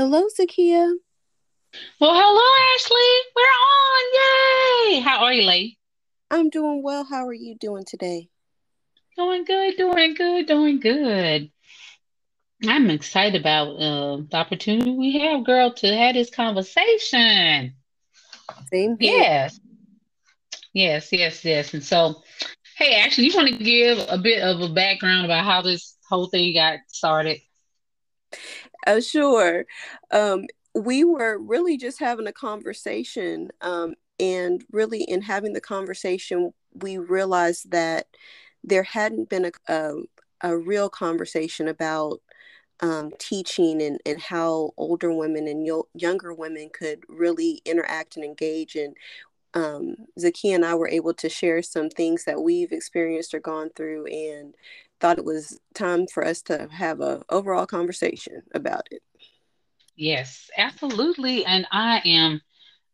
Hello, Zakia. Well, hello, Ashley. We're on. Yay. How are you, Lee? I'm doing well. How are you doing today? Doing good, doing good, doing good. I'm excited about uh, the opportunity we have, girl, to have this conversation. Same here. Yes. Yes, yes, yes. And so, hey, Ashley, you want to give a bit of a background about how this whole thing got started? Uh, sure. Um, we were really just having a conversation. Um, and really, in having the conversation, we realized that there hadn't been a, a, a real conversation about um, teaching and, and how older women and yo- younger women could really interact and engage. And um, and I were able to share some things that we've experienced or gone through and thought it was time for us to have a overall conversation about it. Yes, absolutely. And I am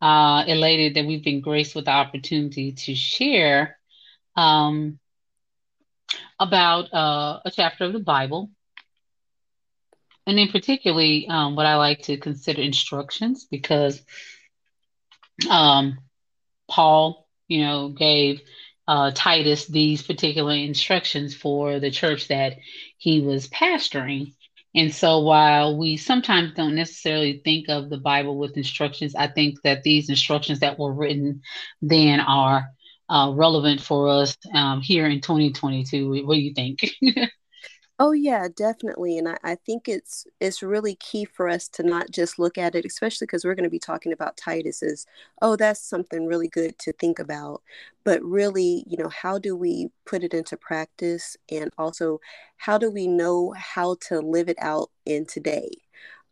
uh, elated that we've been graced with the opportunity to share um, about uh, a chapter of the Bible. And then, particularly, um, what I like to consider instructions because um, Paul, you know, gave uh, Titus these particular instructions for the church that he was pastoring. And so while we sometimes don't necessarily think of the Bible with instructions, I think that these instructions that were written then are uh, relevant for us um, here in 2022. What do you think? Oh yeah, definitely. And I, I think it's it's really key for us to not just look at it, especially because we're going to be talking about Titus as, oh, that's something really good to think about. But really, you know, how do we put it into practice? And also, how do we know how to live it out in today?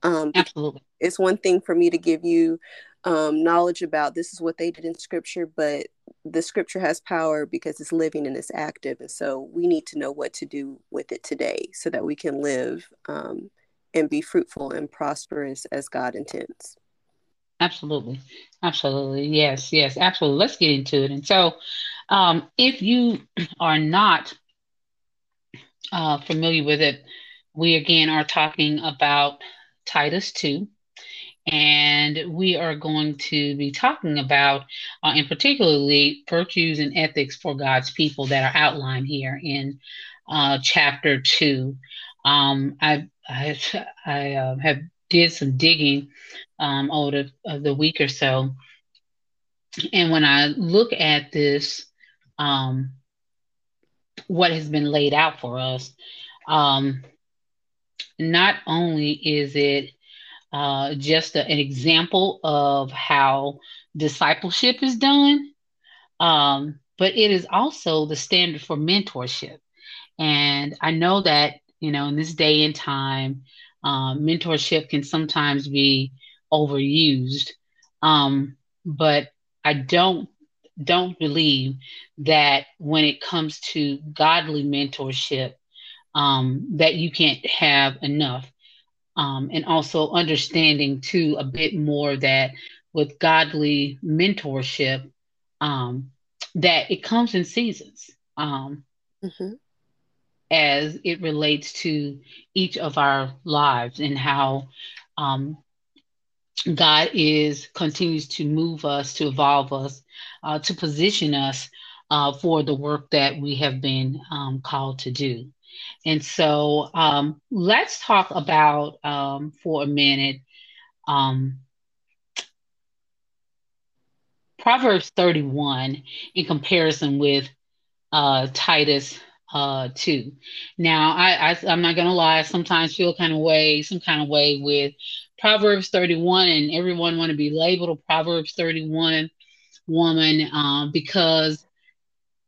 Um, Absolutely. It's one thing for me to give you um, knowledge about this is what they did in scripture, but the scripture has power because it's living and it's active. And so we need to know what to do with it today so that we can live um, and be fruitful and prosperous as God intends. Absolutely. Absolutely. Yes. Yes. Absolutely. Let's get into it. And so, um, if you are not uh, familiar with it, we again are talking about Titus 2 and we are going to be talking about, uh, in particularly, virtues and ethics for God's people that are outlined here in uh, chapter two. Um, I I, I uh, have did some digging um, over the, the week or so, and when I look at this, um, what has been laid out for us, um, not only is it uh, just a, an example of how discipleship is done. Um, but it is also the standard for mentorship. And I know that, you know, in this day and time, um, mentorship can sometimes be overused. Um, but I don't don't believe that when it comes to godly mentorship, um, that you can't have enough um, and also understanding too a bit more that with godly mentorship um, that it comes in seasons um, mm-hmm. as it relates to each of our lives and how um, God is continues to move us, to evolve us, uh, to position us uh, for the work that we have been um, called to do. And so um, let's talk about um, for a minute um, Proverbs 31 in comparison with uh, Titus uh, 2. Now, I, I, I'm not going to lie, I sometimes feel kind of way, some kind of way with Proverbs 31, and everyone want to be labeled a Proverbs 31 woman um, because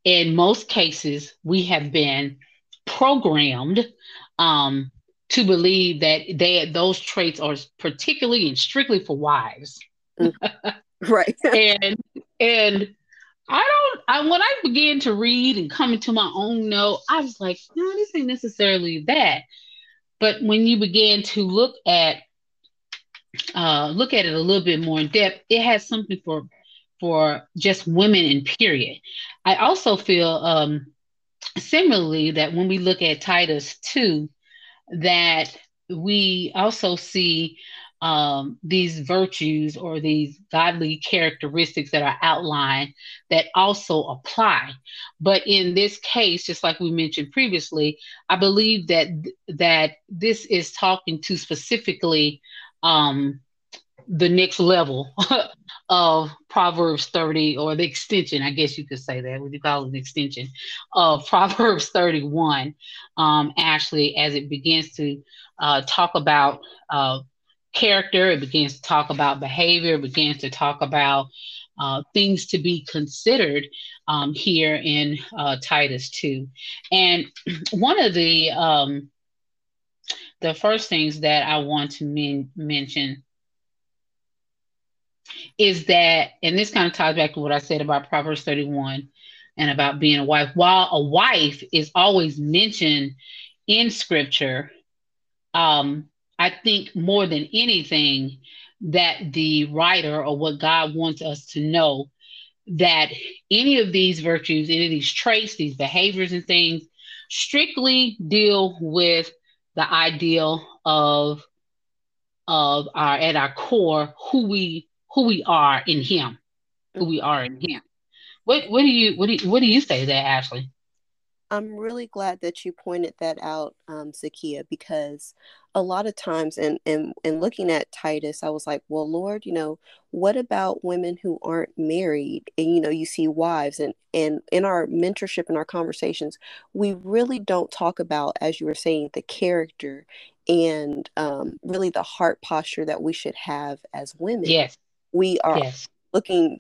in most cases we have been programmed um, to believe that they those traits are particularly and strictly for wives. right. and and I don't I when I began to read and come into my own note, I was like, no, this ain't necessarily that. But when you begin to look at uh, look at it a little bit more in depth, it has something for for just women in period. I also feel um, similarly that when we look at Titus 2, that we also see um, these virtues or these godly characteristics that are outlined that also apply. But in this case, just like we mentioned previously, I believe that that this is talking to specifically um, the next level of Proverbs 30 or the extension, I guess you could say that. Would you call it an extension of Proverbs 31? Um, actually, as it begins to uh, talk about uh, character, it begins to talk about behavior, it begins to talk about uh, things to be considered um, here in uh, Titus 2. And one of the um, the first things that I want to men- mention is that, and this kind of ties back to what I said about Proverbs 31 and about being a wife. While a wife is always mentioned in scripture, um, I think more than anything that the writer or what God wants us to know that any of these virtues, any of these traits, these behaviors and things strictly deal with the ideal of of our at our core who we who we are in him who we are in him what what do you what do you, what do you say there ashley I'm really glad that you pointed that out, um, Zakia, because a lot of times, and and and looking at Titus, I was like, well, Lord, you know, what about women who aren't married? And you know, you see wives, and and in our mentorship and our conversations, we really don't talk about, as you were saying, the character and um, really the heart posture that we should have as women. Yes, we are yes. looking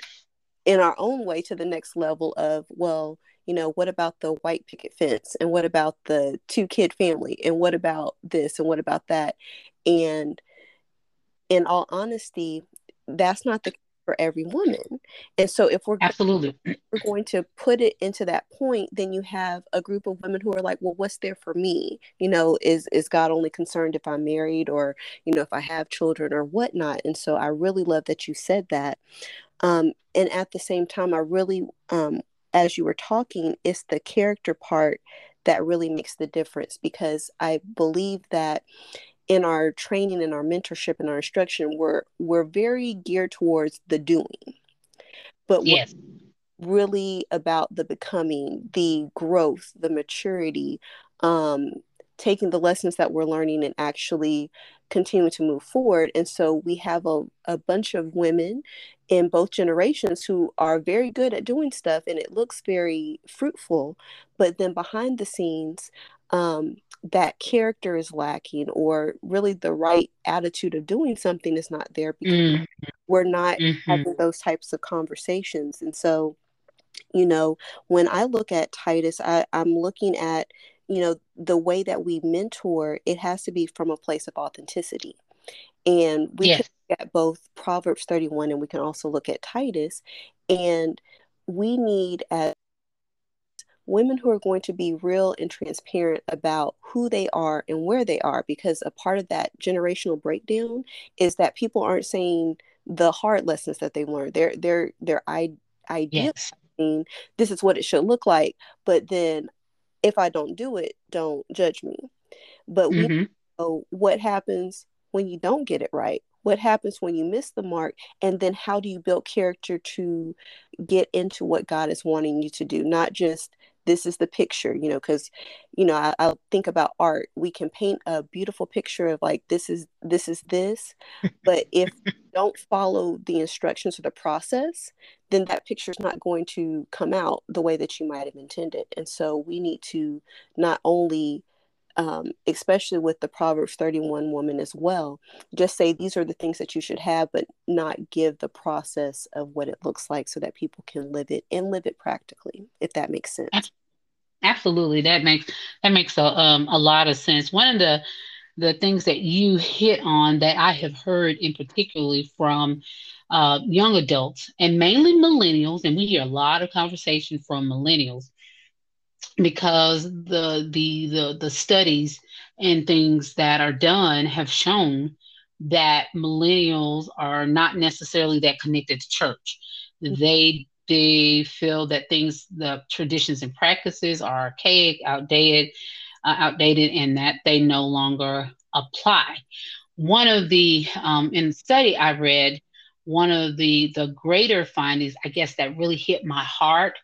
in our own way to the next level of well you know, what about the white picket fence? And what about the two kid family? And what about this? And what about that? And in all honesty, that's not the for every woman. And so if we're absolutely we're going to put it into that point, then you have a group of women who are like, well, what's there for me? You know, is is God only concerned if I'm married or, you know, if I have children or whatnot? And so I really love that you said that. Um, and at the same time, I really um, as you were talking, it's the character part that really makes the difference because I believe that in our training and our mentorship and our instruction, we're we're very geared towards the doing. But yes. really about the becoming, the growth, the maturity, um, taking the lessons that we're learning and actually continuing to move forward. And so we have a, a bunch of women in both generations who are very good at doing stuff and it looks very fruitful but then behind the scenes um, that character is lacking or really the right attitude of doing something is not there because mm-hmm. we're not mm-hmm. having those types of conversations and so you know when i look at titus I, i'm looking at you know the way that we mentor it has to be from a place of authenticity and we yes. can look at both Proverbs 31 and we can also look at Titus. And we need as women who are going to be real and transparent about who they are and where they are because a part of that generational breakdown is that people aren't saying the hard lessons that they learned they're they're they're I, idea yes. this is what it should look like but then if i don't do it don't judge me but mm-hmm. we know what happens when you don't get it right? What happens when you miss the mark? And then how do you build character to get into what God is wanting you to do? Not just this is the picture, you know, because, you know, I, I think about art. We can paint a beautiful picture of like this is this is this, but if don't follow the instructions or the process, then that picture is not going to come out the way that you might have intended. And so we need to not only um, especially with the Proverbs 31 woman as well. Just say these are the things that you should have, but not give the process of what it looks like so that people can live it and live it practically, if that makes sense. Absolutely, that makes that makes a um, a lot of sense. One of the the things that you hit on that I have heard in particularly from uh, young adults and mainly millennials, and we hear a lot of conversation from millennials because the the the the studies and things that are done have shown that millennials are not necessarily that connected to church. They they feel that things, the traditions and practices are archaic, outdated, uh, outdated, and that they no longer apply. One of the um, in the study I read, one of the the greater findings, I guess, that really hit my heart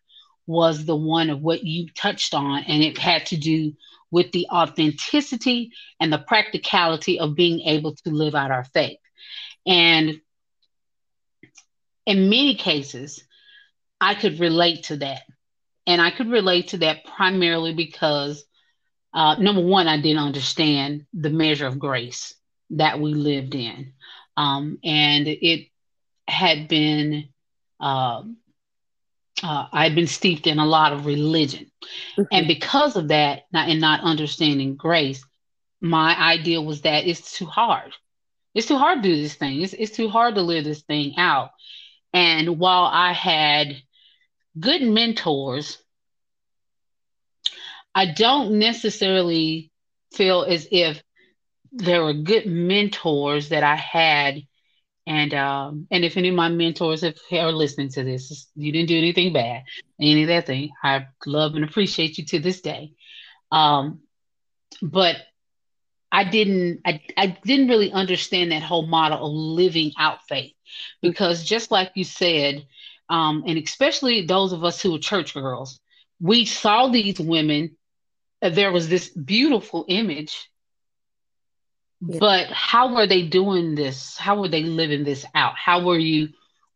was the one of what you touched on, and it had to do with the authenticity and the practicality of being able to live out our faith. And in many cases, I could relate to that. And I could relate to that primarily because, uh, number one, I didn't understand the measure of grace that we lived in. Um, and it had been, uh, uh, I'd been steeped in a lot of religion. Mm-hmm. And because of that, not, and not understanding grace, my idea was that it's too hard. It's too hard to do this thing. It's, it's too hard to live this thing out. And while I had good mentors, I don't necessarily feel as if there were good mentors that I had. And um, and if any of my mentors have, are listening to this, you didn't do anything bad, any of that thing. I love and appreciate you to this day. Um, but I didn't I, I didn't really understand that whole model of living out faith because just like you said, um, and especially those of us who are church girls, we saw these women. Uh, there was this beautiful image, yeah. but how were they doing this? How were they living this out? How were you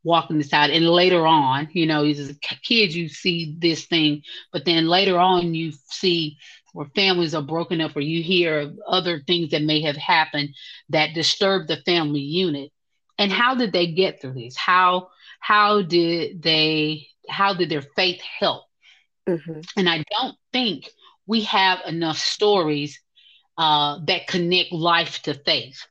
walking this out? And later on, you know, as a kid, you see this thing, but then later on, you see where families are broken up, or you hear other things that may have happened that disturb the family unit. And how did they get through this? How how did they how did their faith help mm-hmm. and i don't think we have enough stories uh, that connect life to faith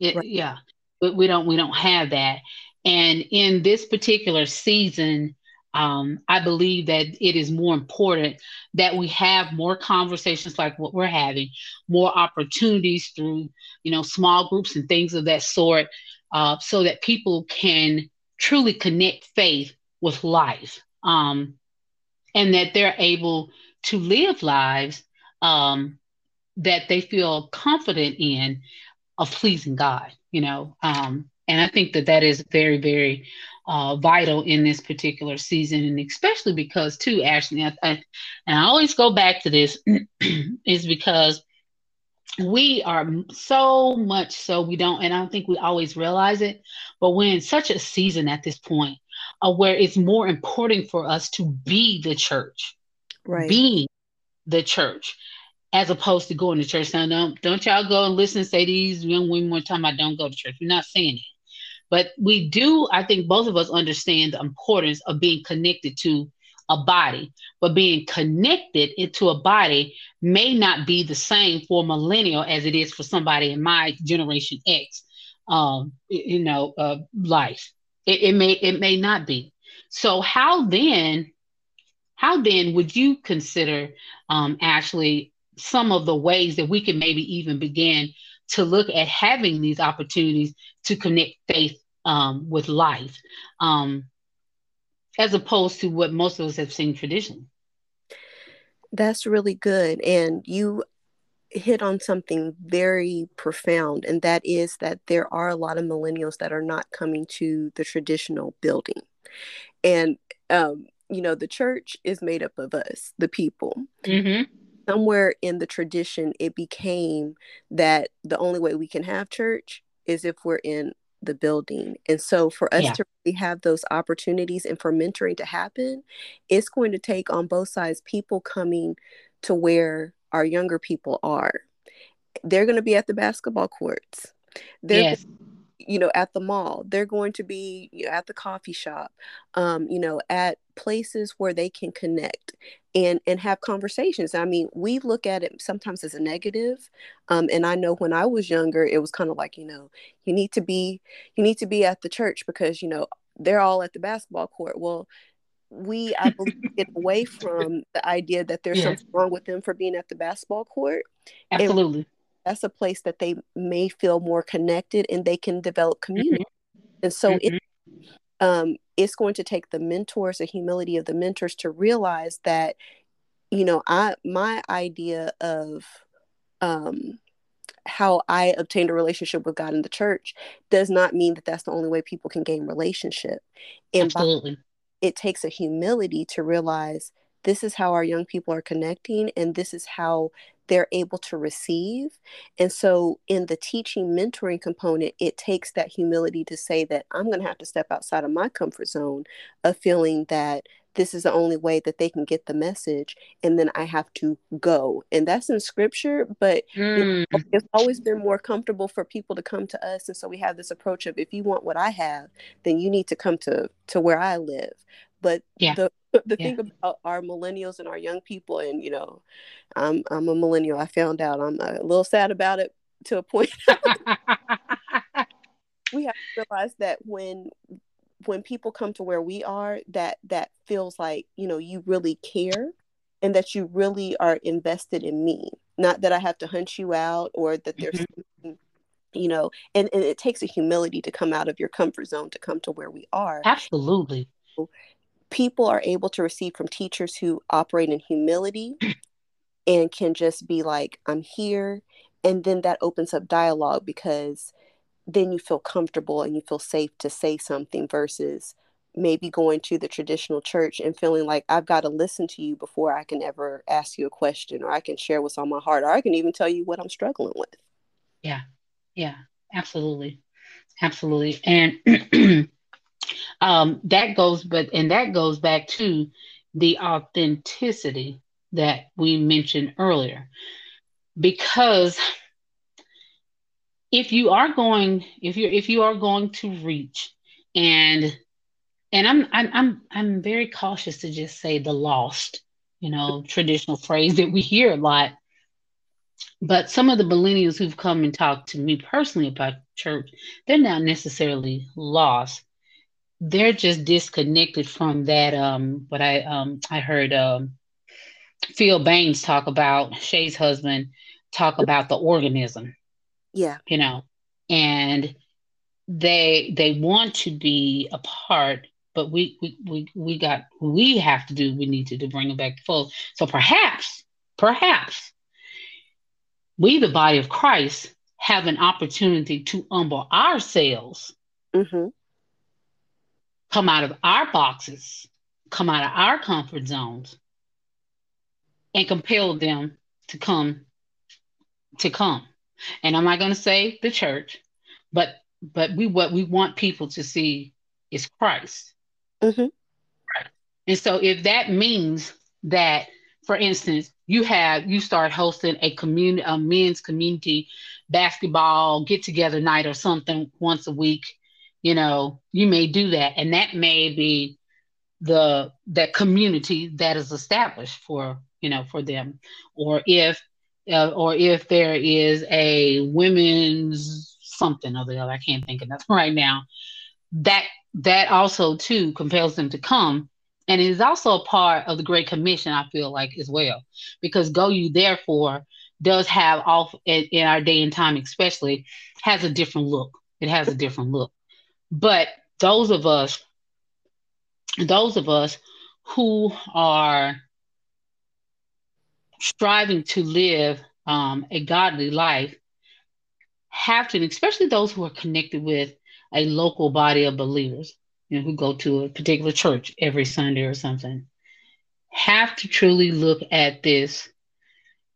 it, right. yeah but we don't we don't have that and in this particular season um, i believe that it is more important that we have more conversations like what we're having more opportunities through you know small groups and things of that sort uh, so that people can truly connect faith with life um, and that they're able to live lives um, that they feel confident in of pleasing God, you know. Um, and I think that that is very, very uh, vital in this particular season, and especially because, too, Ashley, I, I, and I always go back to this, is because we are so much so we don't and i don't think we always realize it but we're in such a season at this point uh, where it's more important for us to be the church. Right. Being the church as opposed to going to church now don't, don't y'all go and listen and say these young women one time i don't go to church we're not saying it but we do i think both of us understand the importance of being connected to a body, but being connected into a body may not be the same for millennial as it is for somebody in my generation X, um, you know, uh, life. It, it may it may not be. So how then, how then would you consider, um, Ashley, some of the ways that we can maybe even begin to look at having these opportunities to connect faith um, with life? Um, as opposed to what most of us have seen traditionally. That's really good. And you hit on something very profound, and that is that there are a lot of millennials that are not coming to the traditional building. And, um, you know, the church is made up of us, the people. Mm-hmm. Somewhere in the tradition, it became that the only way we can have church is if we're in the building. And so for us yeah. to really have those opportunities and for mentoring to happen, it's going to take on both sides people coming to where our younger people are. They're going to be at the basketball courts. They're yes you know at the mall they're going to be you know, at the coffee shop um, you know at places where they can connect and and have conversations i mean we look at it sometimes as a negative um, and i know when i was younger it was kind of like you know you need to be you need to be at the church because you know they're all at the basketball court well we i believe get away from the idea that there's something wrong with them for being at the basketball court absolutely and that's a place that they may feel more connected and they can develop community. Mm-hmm. And so mm-hmm. it, um, it's going to take the mentors, the humility of the mentors to realize that, you know, I my idea of um, how I obtained a relationship with God in the church does not mean that that's the only way people can gain relationship. And Absolutely. By, it takes a humility to realize this is how our young people are connecting and this is how they're able to receive. And so, in the teaching mentoring component, it takes that humility to say that I'm going to have to step outside of my comfort zone of feeling that this is the only way that they can get the message and then i have to go and that's in scripture but mm. it's always been more comfortable for people to come to us and so we have this approach of if you want what i have then you need to come to to where i live but yeah. the the yeah. thing about our millennials and our young people and you know i'm i'm a millennial. I found out i'm a little sad about it to a point. We have to realize that when when people come to where we are that that feels like you know you really care and that you really are invested in me. Not that i have to hunt you out or that there's mm-hmm. you know and, and it takes a humility to come out of your comfort zone to come to where we are. Absolutely people are able to receive from teachers who operate in humility and can just be like, I'm here. And then that opens up dialogue because then you feel comfortable and you feel safe to say something versus maybe going to the traditional church and feeling like I've got to listen to you before I can ever ask you a question or I can share what's on my heart or I can even tell you what I'm struggling with. Yeah. Yeah. Absolutely. Absolutely. And um, that goes, but and that goes back to the authenticity that we mentioned earlier, because if you are going, if you if you are going to reach, and and I'm I'm I'm I'm very cautious to just say the lost, you know, traditional phrase that we hear a lot. But some of the millennials who've come and talked to me personally about church, they're not necessarily lost they're just disconnected from that um what i um i heard um phil baines talk about shay's husband talk about the organism yeah. you know and they they want to be a part but we we we, we got we have to do we need to, to bring it back full. So perhaps perhaps we the body of christ have an opportunity to humble ourselves mm-hmm come out of our boxes, come out of our comfort zones, and compel them to come to come. And I'm not going to say the church, but but we what we want people to see is Christ. Mm-hmm. Right. And so if that means that, for instance, you have you start hosting a community a men's community basketball get together night or something once a week you know you may do that. And that may be the that community that is established for you know for them. Or if uh, or if there is a women's something or the other i can't think of that right now. That that also too compels them to come. And it is also a part of the great commission i feel like as well. Because go you therefore does have off in, in our day and time especially has a different look. It has a different look but those of us, those of us who are striving to live um, a godly life have to, especially those who are connected with a local body of believers, you know, who go to a particular church every Sunday or something, have to truly look at this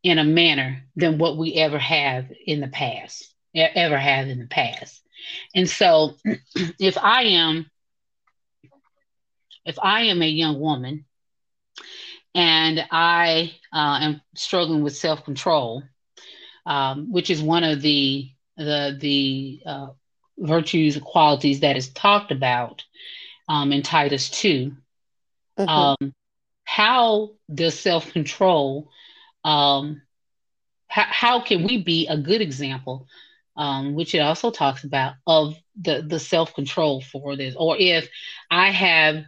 in a manner than what we ever have in the past, ever have in the past. And so if I am if I am a young woman and I uh, am struggling with self control, um, which is one of the the the uh, virtues qualities that is talked about um, in Titus 2. Mm-hmm. Um, how does self control? Um, how, how can we be a good example um, which it also talks about of the the self control for this, or if I have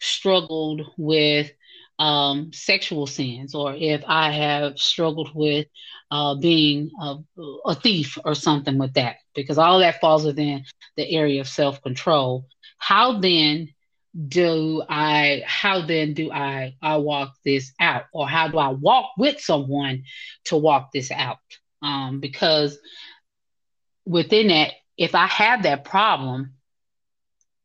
struggled with um, sexual sins, or if I have struggled with uh, being a, a, thief or something with that, because all that falls within the area of self control. How then do I? How then do I? I walk this out, or how do I walk with someone to walk this out? um, because within that, if I have that problem,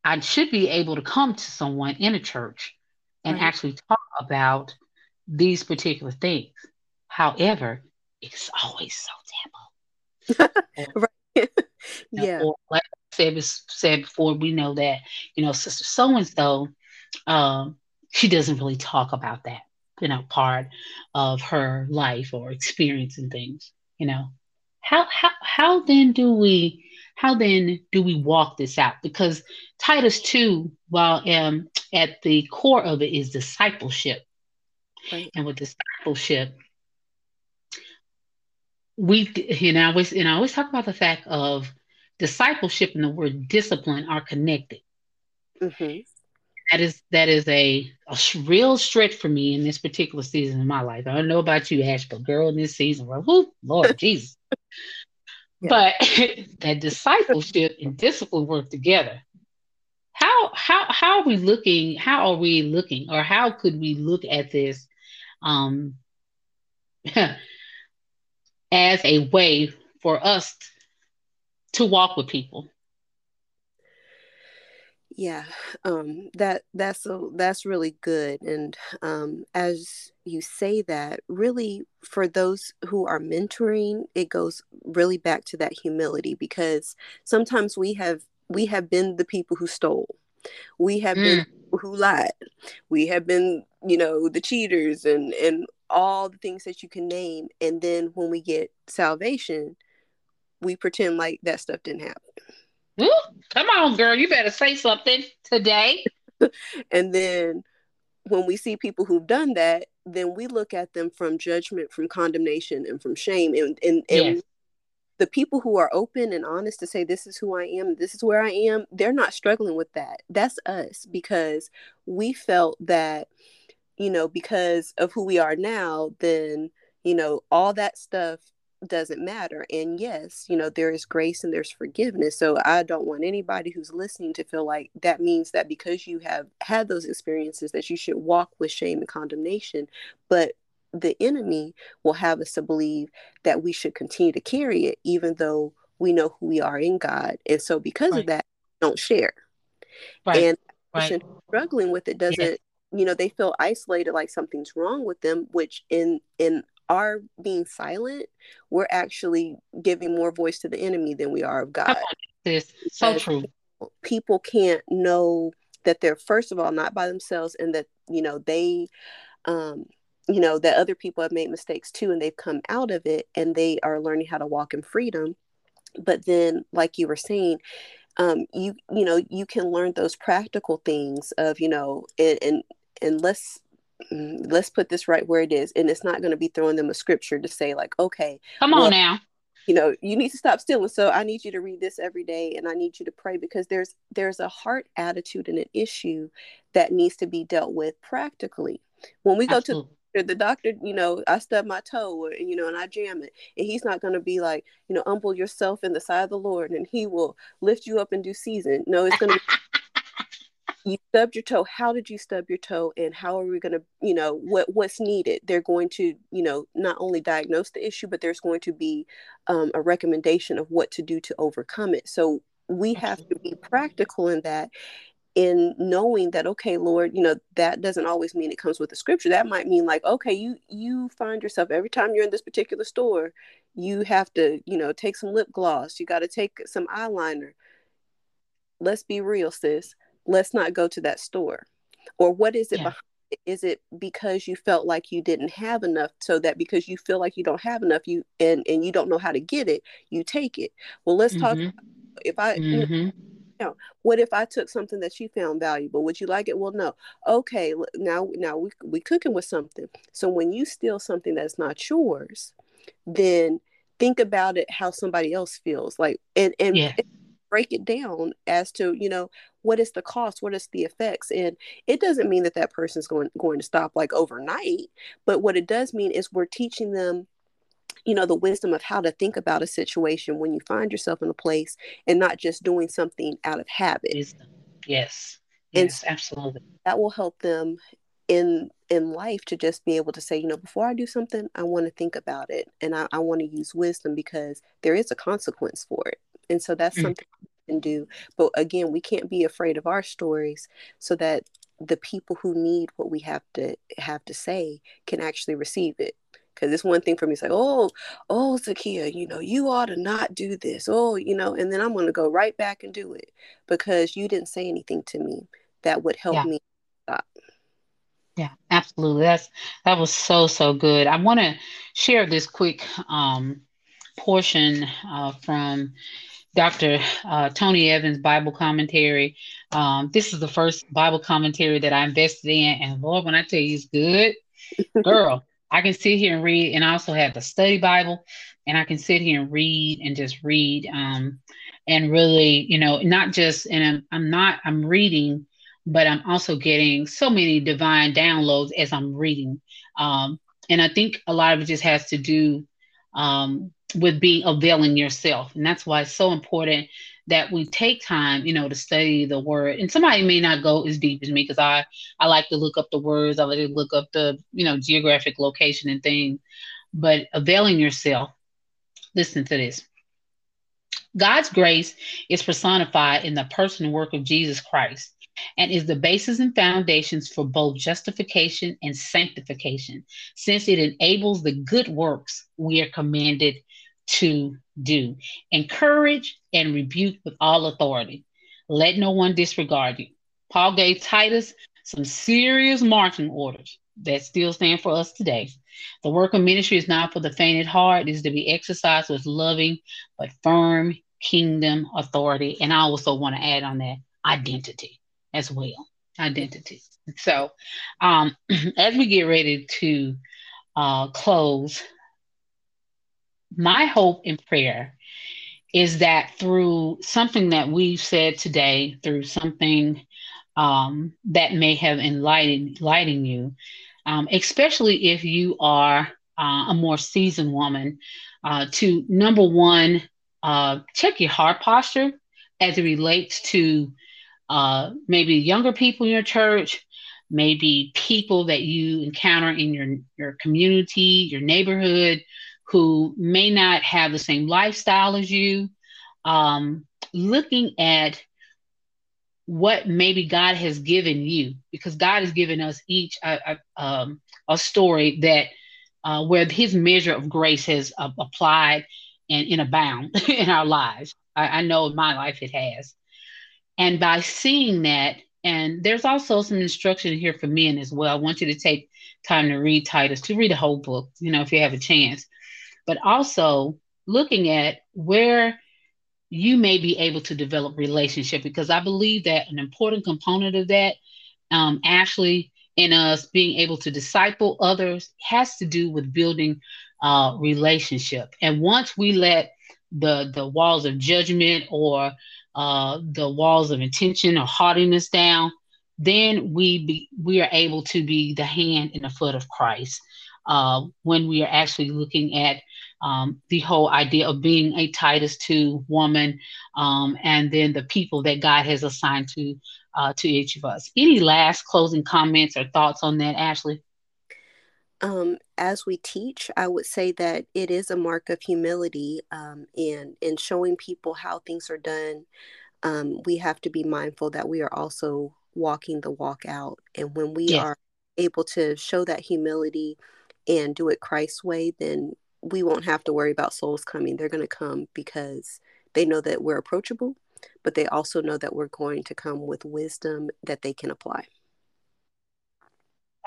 I should be able to come to someone in a church and right. actually talk about these particular things. However, it's always so taboo. right. yeah. Or, like I said, said before, we know that, you know, Sister So and so, um, she doesn't really talk about that, you know, part of her life or experience and things, you know. How how how then do we how then do we walk this out? Because Titus 2, while um, at the core of it is discipleship. Right. And with discipleship, we you know I always and I always talk about the fact of discipleship and the word discipline are connected. Mm-hmm. That is that is a, a real stretch for me in this particular season of my life. I don't know about you, Ash, but girl, in this season, well, whoo, Lord Jesus. Yeah. But that discipleship and discipline work together. How how how are we looking? How are we looking, or how could we look at this um, as a way for us to walk with people? Yeah, um, that that's a, that's really good. And um, as you say that, really for those who are mentoring, it goes really back to that humility because sometimes we have we have been the people who stole, we have mm. been who lied, we have been you know the cheaters and and all the things that you can name. And then when we get salvation, we pretend like that stuff didn't happen. Ooh, come on, girl. You better say something today. and then when we see people who've done that, then we look at them from judgment, from condemnation, and from shame. And and, and yes. the people who are open and honest to say, This is who I am, this is where I am, they're not struggling with that. That's us because we felt that, you know, because of who we are now, then, you know, all that stuff doesn't matter. And yes, you know, there is grace and there's forgiveness. So I don't want anybody who's listening to feel like that means that because you have had those experiences that you should walk with shame and condemnation. But the enemy will have us to believe that we should continue to carry it, even though we know who we are in God. And so because right. of that, don't share. Right. And right. struggling with it doesn't yeah you know they feel isolated like something's wrong with them which in in our being silent, we're actually giving more voice to the enemy than we are of God. This so true. People can't know that they're first of all not by themselves and that you know they um you know that other people have made mistakes too and they've come out of it and they are learning how to walk in freedom but then like you were saying um you you know you can learn those practical things of you know and and, and let's let's put this right where it is and it's not going to be throwing them a scripture to say like okay come well, on now you know you need to stop stealing so i need you to read this every day and i need you to pray because there's there's a heart attitude and an issue that needs to be dealt with practically when we go Absolutely. to the doctor, you know, I stub my toe, or, you know, and I jam it, and he's not going to be like, you know, humble yourself in the sight of the Lord, and He will lift you up in due season. No, it's going to be you stubbed your toe how did you stub your toe and how are we going to you know what what's needed? They're going to you know not only diagnose the issue but there's going to be um, a recommendation of what to do to overcome it. So we have to be practical in that in knowing that okay lord you know that doesn't always mean it comes with the scripture. That might mean like okay you you find yourself every time you're in this particular store you have to you know take some lip gloss. You got to take some eyeliner. Let's be real sis let's not go to that store or what is it yeah. behind it? is it because you felt like you didn't have enough so that because you feel like you don't have enough you and and you don't know how to get it you take it well let's mm-hmm. talk if i mm-hmm. you know, what if i took something that you found valuable would you like it well no okay now now we we cooking with something so when you steal something that's not yours then think about it how somebody else feels like and and yeah break it down as to you know what is the cost what is the effects and it doesn't mean that that person's going going to stop like overnight but what it does mean is we're teaching them you know the wisdom of how to think about a situation when you find yourself in a place and not just doing something out of habit wisdom. yes yes and absolutely that will help them in in life to just be able to say, you know, before I do something, I want to think about it and I, I want to use wisdom because there is a consequence for it. And so that's mm-hmm. something we can do. But again, we can't be afraid of our stories so that the people who need what we have to have to say can actually receive it. Because it's one thing for me to say, oh, oh, Zakia, you know, you ought to not do this. Oh, you know, and then I'm going to go right back and do it because you didn't say anything to me that would help yeah. me stop. Yeah, absolutely. That's that was so so good. I want to share this quick um, portion uh, from Dr. Uh, Tony Evans' Bible commentary. Um, this is the first Bible commentary that I invested in, and Lord, when I tell you it's good, girl, I can sit here and read, and I also have the study Bible, and I can sit here and read and just read, um, and really, you know, not just, and I'm, I'm not, I'm reading but I'm also getting so many divine downloads as I'm reading. Um, and I think a lot of it just has to do um, with being availing yourself. And that's why it's so important that we take time, you know, to study the word. And somebody may not go as deep as me because I, I like to look up the words, I like to look up the, you know, geographic location and things. But availing yourself, listen to this. God's grace is personified in the person and work of Jesus Christ and is the basis and foundations for both justification and sanctification, since it enables the good works we are commanded to do. Encourage and rebuke with all authority. Let no one disregard you. Paul gave Titus some serious marching orders that still stand for us today. The work of ministry is not for the faint at heart, it is to be exercised with loving but firm kingdom authority. And I also want to add on that identity as well, identity. So, um, as we get ready to uh, close, my hope and prayer is that through something that we've said today, through something um, that may have enlightened, enlightened you, um, especially if you are uh, a more seasoned woman, uh, to number one, uh, check your heart posture as it relates to uh, maybe younger people in your church, maybe people that you encounter in your, your community, your neighborhood, who may not have the same lifestyle as you. Um, looking at what maybe God has given you, because God has given us each a, a, um, a story that uh, where His measure of grace has uh, applied and in abound in our lives. I, I know in my life it has. And by seeing that, and there's also some instruction here for men as well. I want you to take time to read Titus, to read the whole book, you know, if you have a chance. But also looking at where you may be able to develop relationship because I believe that an important component of that, um, Ashley, in us being able to disciple others has to do with building uh, relationship. And once we let the the walls of judgment or uh, the walls of intention or haughtiness down, then we be, we are able to be the hand and the foot of Christ. Uh, when we are actually looking at um, the whole idea of being a Titus 2 woman um, and then the people that God has assigned to uh, to each of us. Any last closing comments or thoughts on that, Ashley? Um, as we teach, I would say that it is a mark of humility um, in in showing people how things are done. Um, we have to be mindful that we are also walking the walk out, and when we are able to show that humility and do it Christ's way, then we won't have to worry about souls coming. They're going to come because they know that we're approachable, but they also know that we're going to come with wisdom that they can apply.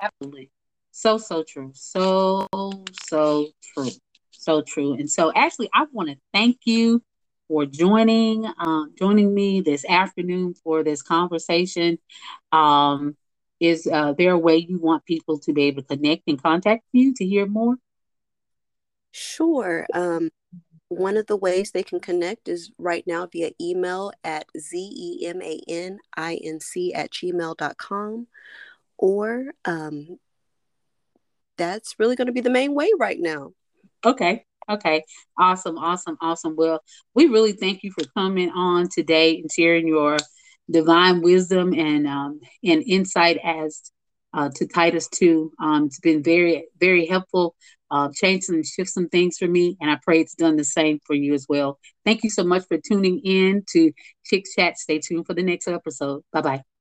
Absolutely. So, so true. So, so true. So true. And so, Ashley, I want to thank you for joining uh, joining me this afternoon for this conversation. Um, is uh, there a way you want people to be able to connect and contact you to hear more? Sure. Um, one of the ways they can connect is right now via email at z-e-m-a-n-i-n-c at gmail.com or um, that's really going to be the main way right now. Okay. Okay. Awesome. Awesome. Awesome. Well, we really thank you for coming on today and sharing your divine wisdom and um, and insight as uh, to Titus 2. Um, it's been very, very helpful, uh, change and shift some things for me, and I pray it's done the same for you as well. Thank you so much for tuning in to Chick Chat. Stay tuned for the next episode. Bye bye.